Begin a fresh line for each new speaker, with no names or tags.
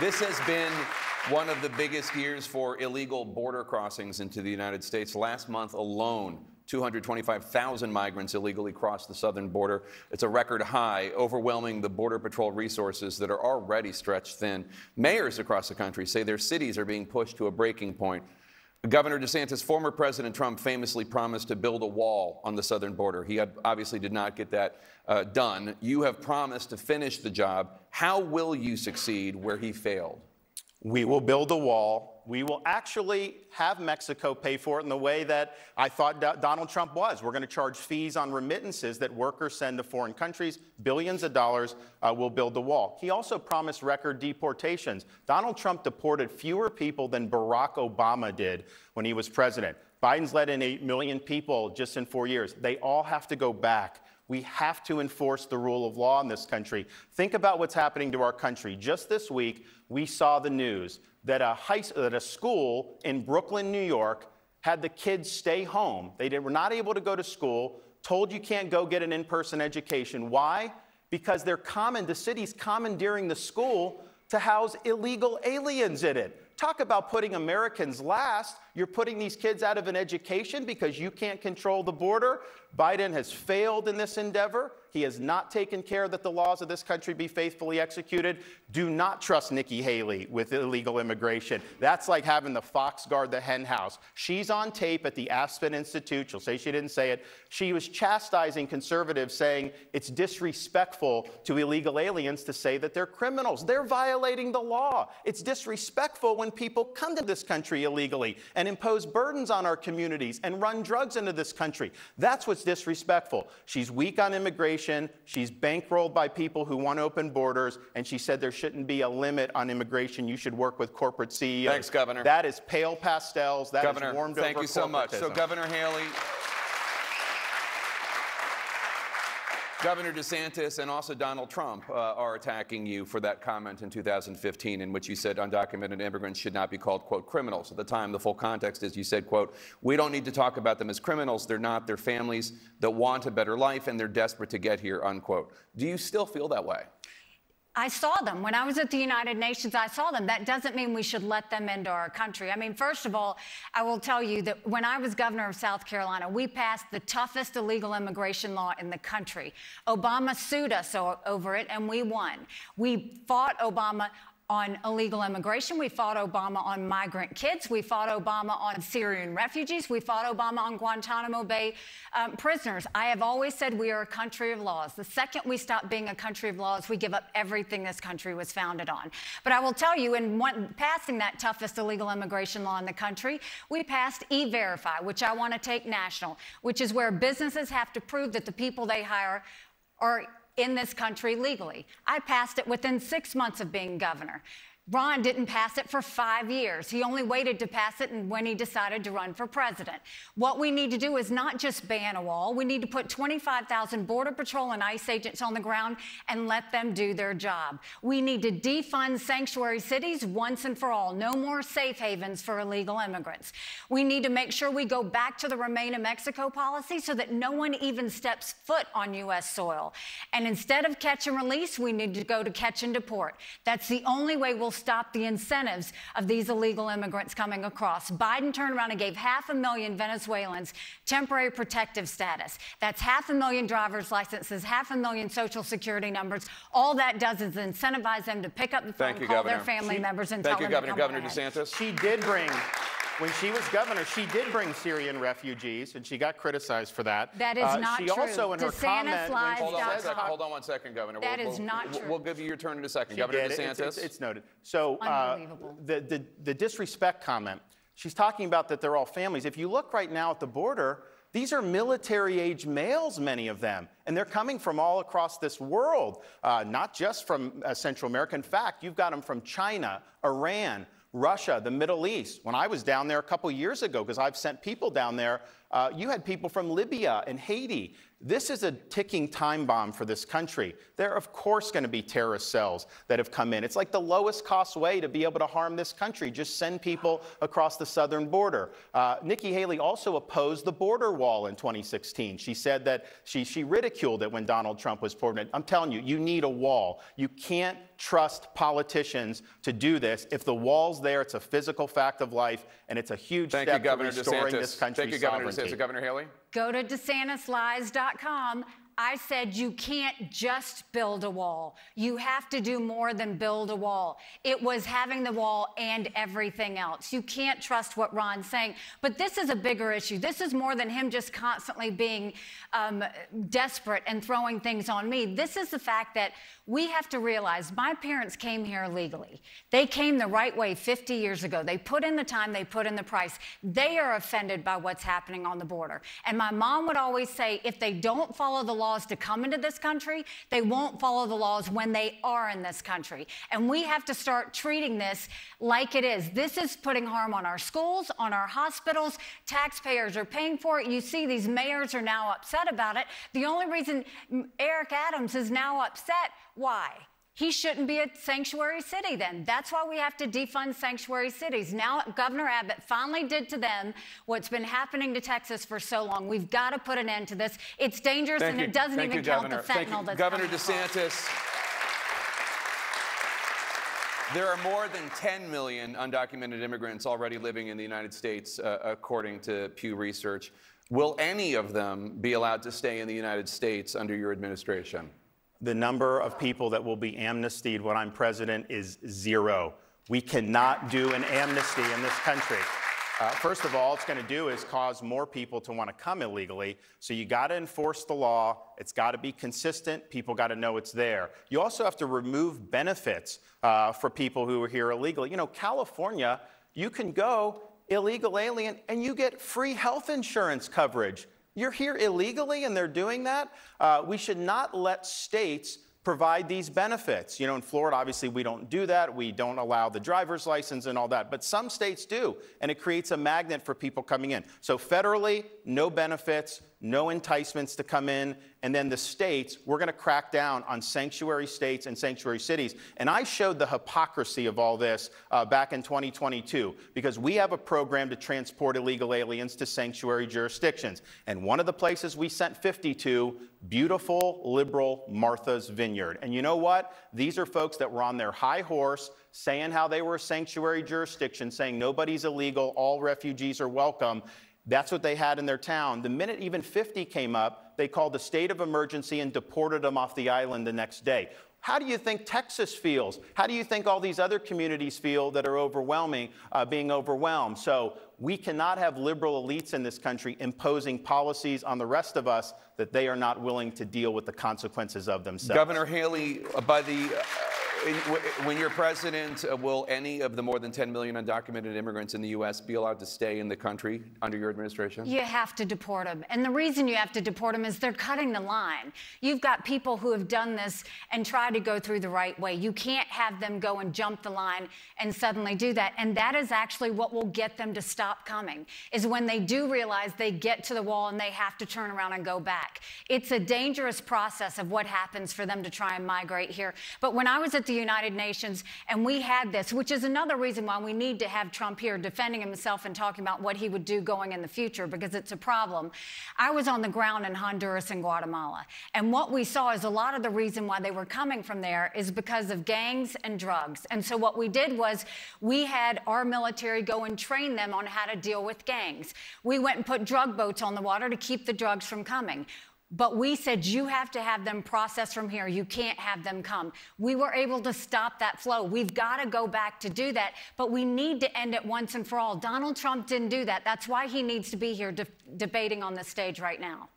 This has been one of the biggest years for illegal border crossings into the United States. Last month alone, 225,000 migrants illegally crossed the southern border. It's a record high, overwhelming the Border Patrol resources that are already stretched thin. Mayors across the country say their cities are being pushed to a breaking point. Governor DeSantis, former President Trump famously promised to build a wall on the southern border. He obviously did not get that uh, done. You have promised to finish the job. How will you succeed where he failed?
We will build a wall. We will actually have Mexico pay for it in the way that I thought Donald Trump was. We're going to charge fees on remittances that workers send to foreign countries, billions of dollars. Uh, will build the wall. He also promised record deportations. Donald Trump deported fewer people than Barack Obama did when he was president. Biden's let in 8 million people just in four years. They all have to go back. We have to enforce the rule of law in this country. Think about what's happening to our country. Just this week, we saw the news that a, high, that a school in Brooklyn, New York, had the kids stay home. They were not able to go to school, told you can't go get an in person education. Why? Because they're common, the city's commandeering the school to house illegal aliens in it. Talk about putting Americans last. You're putting these kids out of an education because you can't control the border. Biden has failed in this endeavor. He has not taken care that the laws of this country be faithfully executed. Do not trust Nikki Haley with illegal immigration. That's like having the fox guard the hen house. She's on tape at the Aspen Institute. She'll say she didn't say it. She was chastising conservatives, saying it's disrespectful to illegal aliens to say that they're criminals. They're violating the law. It's disrespectful when people come to this country illegally and impose burdens on our communities and run drugs into this country. That's what's disrespectful. She's weak on immigration. She's bankrolled by people who want open borders. And she said there shouldn't be a limit on immigration. You should work with corporate CEOs.
Thanks, Governor.
That is pale pastels. That
Governor,
is warmed
thank
over
you so much. So, Governor Haley. Governor DeSantis and also Donald Trump uh, are attacking you for that comment in 2015 in which you said undocumented immigrants should not be called, quote, criminals. At the time, the full context is you said, quote, we don't need to talk about them as criminals. They're not. They're families that want a better life and they're desperate to get here, unquote. Do you still feel that way?
I saw them. When I was at the United Nations, I saw them. That doesn't mean we should let them into our country. I mean, first of all, I will tell you that when I was governor of South Carolina, we passed the toughest illegal immigration law in the country. Obama sued us over it, and we won. We fought Obama on illegal immigration. We fought Obama on migrant kids. We fought Obama on Syrian refugees. We fought Obama on Guantanamo Bay um, prisoners. I have always said we are a country of laws. The second we stop being a country of laws, we give up everything this country was founded on. But I will tell you, in one, passing that toughest illegal immigration law in the country, we passed E Verify, which I want to take national, which is where businesses have to prove that the people they hire are in this country legally. I passed it within six months of being governor. Ron didn't pass it for five years. He only waited to pass it when he decided to run for president. What we need to do is not just ban a wall, we need to put 25,000 Border Patrol and ICE agents on the ground and let them do their job. We need to defund sanctuary cities once and for all. No more safe havens for illegal immigrants. We need to make sure we go back to the Remain in Mexico policy so that no one even steps foot on U.S. soil. And instead of catch and release, we need to go to catch and deport. That's the only way we'll stop the incentives of these illegal immigrants coming across. Biden turned around and gave half a million Venezuelans temporary protective status. That's half a million driver's licenses, half a million social security numbers. All that does is incentivize them to pick up the phone,
you,
call
Governor.
their family
she,
members, and
thank
tell
you,
them
Governor.
to
come
Governor
DeSantis.
She did bring when she was governor, she did bring Syrian refugees, and she got criticized for that.
That is uh, not
she
true.
She also, in her comment,
hold on, one second, hold on one second, Governor.
That
we'll,
is not
we'll,
true.
We'll give you your turn in a second,
she
Governor
did.
DeSantis.
It's, it's, it's noted. So uh, the, the the disrespect comment. She's talking about that they're all families. If you look right now at the border, these are military age males, many of them, and they're coming from all across this world, uh, not just from uh, Central America. In fact, you've got them from China, Iran, Russia, the Middle East. When I was down there a couple years ago, because I've sent people down there, Uh, you had people from Libya and Haiti. This is a ticking time bomb for this country. There are, of course, going to be terrorist cells that have come in. It's like the lowest cost way to be able to harm this country. Just send people across the southern border. Uh, Nikki Haley also opposed the border wall in 2016. She said that she, she ridiculed it when Donald Trump was president. I'm telling you, you need a wall. You can't trust politicians to do this. If the wall's there, it's a physical fact of life, and it's a huge
Thank
step
you,
to restoring
DeSantis.
this country's
Thank you, Governor Governor Haley?
Go to DeSantisLies.com. I said you can't just build a wall. You have to do more than build a wall. It was having the wall and everything else. You can't trust what Ron's saying. But this is a bigger issue. This is more than him just constantly being um, desperate and throwing things on me. This is the fact that we have to realize my parents came here legally. They came the right way 50 years ago. They put in the time, they put in the price. They are offended by what's happening on the border. And my mom would always say if they don't follow the laws to come into this country, they won't follow the laws when they are in this country. And we have to start treating this like it is. This is putting harm on our schools, on our hospitals. Taxpayers are paying for it. You see, these mayors are now upset about it. The only reason Eric Adams is now upset, why? He shouldn't be a sanctuary city then. That's why we have to defund sanctuary cities. Now, Governor Abbott finally did to them what's been happening to Texas for so long. We've got to put an end to this. It's dangerous
Thank
and
you.
it doesn't
Thank
even
you,
count
Governor.
the fentanyl that's
Governor. DeSantis. There are more than 10 million undocumented immigrants already living in the United States, uh, according to Pew Research. Will any of them be allowed to stay in the United States under your administration?
The number of people that will be amnestied when I'm president is zero. We cannot do an amnesty in this country. Uh, first of all, it's going to do is cause more people to want to come illegally. So you got to enforce the law. It's got to be consistent. People got to know it's there. You also have to remove benefits uh, for people who are here illegally. You know, California, you can go illegal alien and you get free health insurance coverage. You're here illegally and they're doing that. Uh, we should not let states provide these benefits. You know, in Florida, obviously, we don't do that. We don't allow the driver's license and all that. But some states do, and it creates a magnet for people coming in. So, federally, no benefits, no enticements to come in. And then the states, we're going to crack down on sanctuary states and sanctuary cities. And I showed the hypocrisy of all this uh, back in 2022 because we have a program to transport illegal aliens to sanctuary jurisdictions. And one of the places we sent 50 to, beautiful, liberal Martha's Vineyard. And you know what? These are folks that were on their high horse saying how they were a sanctuary jurisdiction, saying nobody's illegal, all refugees are welcome. That's what they had in their town. The minute even 50 came up, they called a state of emergency and deported them off the island the next day. How do you think Texas feels? How do you think all these other communities feel that are overwhelming, uh, being overwhelmed? So we cannot have liberal elites in this country imposing policies on the rest of us that they are not willing to deal with the consequences of themselves.
Governor Haley, uh, by the uh, when you're president, uh, will any of the more than 10 million undocumented immigrants in the U.S. be allowed to stay in the country under your administration?
You have to deport them. And the reason you have to deport them is they're cutting the line. You've got people who have done this and tried to go through the right way. You can't have them go and jump the line and suddenly do that. And that is actually what will get them to stop coming, is when they do realize they get to the wall and they have to turn around and go back. It's a dangerous process of what happens for them to try and migrate here. But when I was at the United Nations and we had this, which is another reason why we need to have Trump here defending himself and talking about what he would do going in the future because it's a problem. I was on the ground in Honduras and Guatemala. And what we saw is a lot of the reason why they were coming from there is because of gangs and drugs. And so what we did was we had our military go and train them on how to deal with gangs. We went and put drug boats on the water to keep the drugs from coming. But we said, you have to have them processed from here. You can't have them come. We were able to stop that flow. We've got to go back to do that, but we need to end it once and for all. Donald Trump didn't do that. That's why he needs to be here de- debating on the stage right now.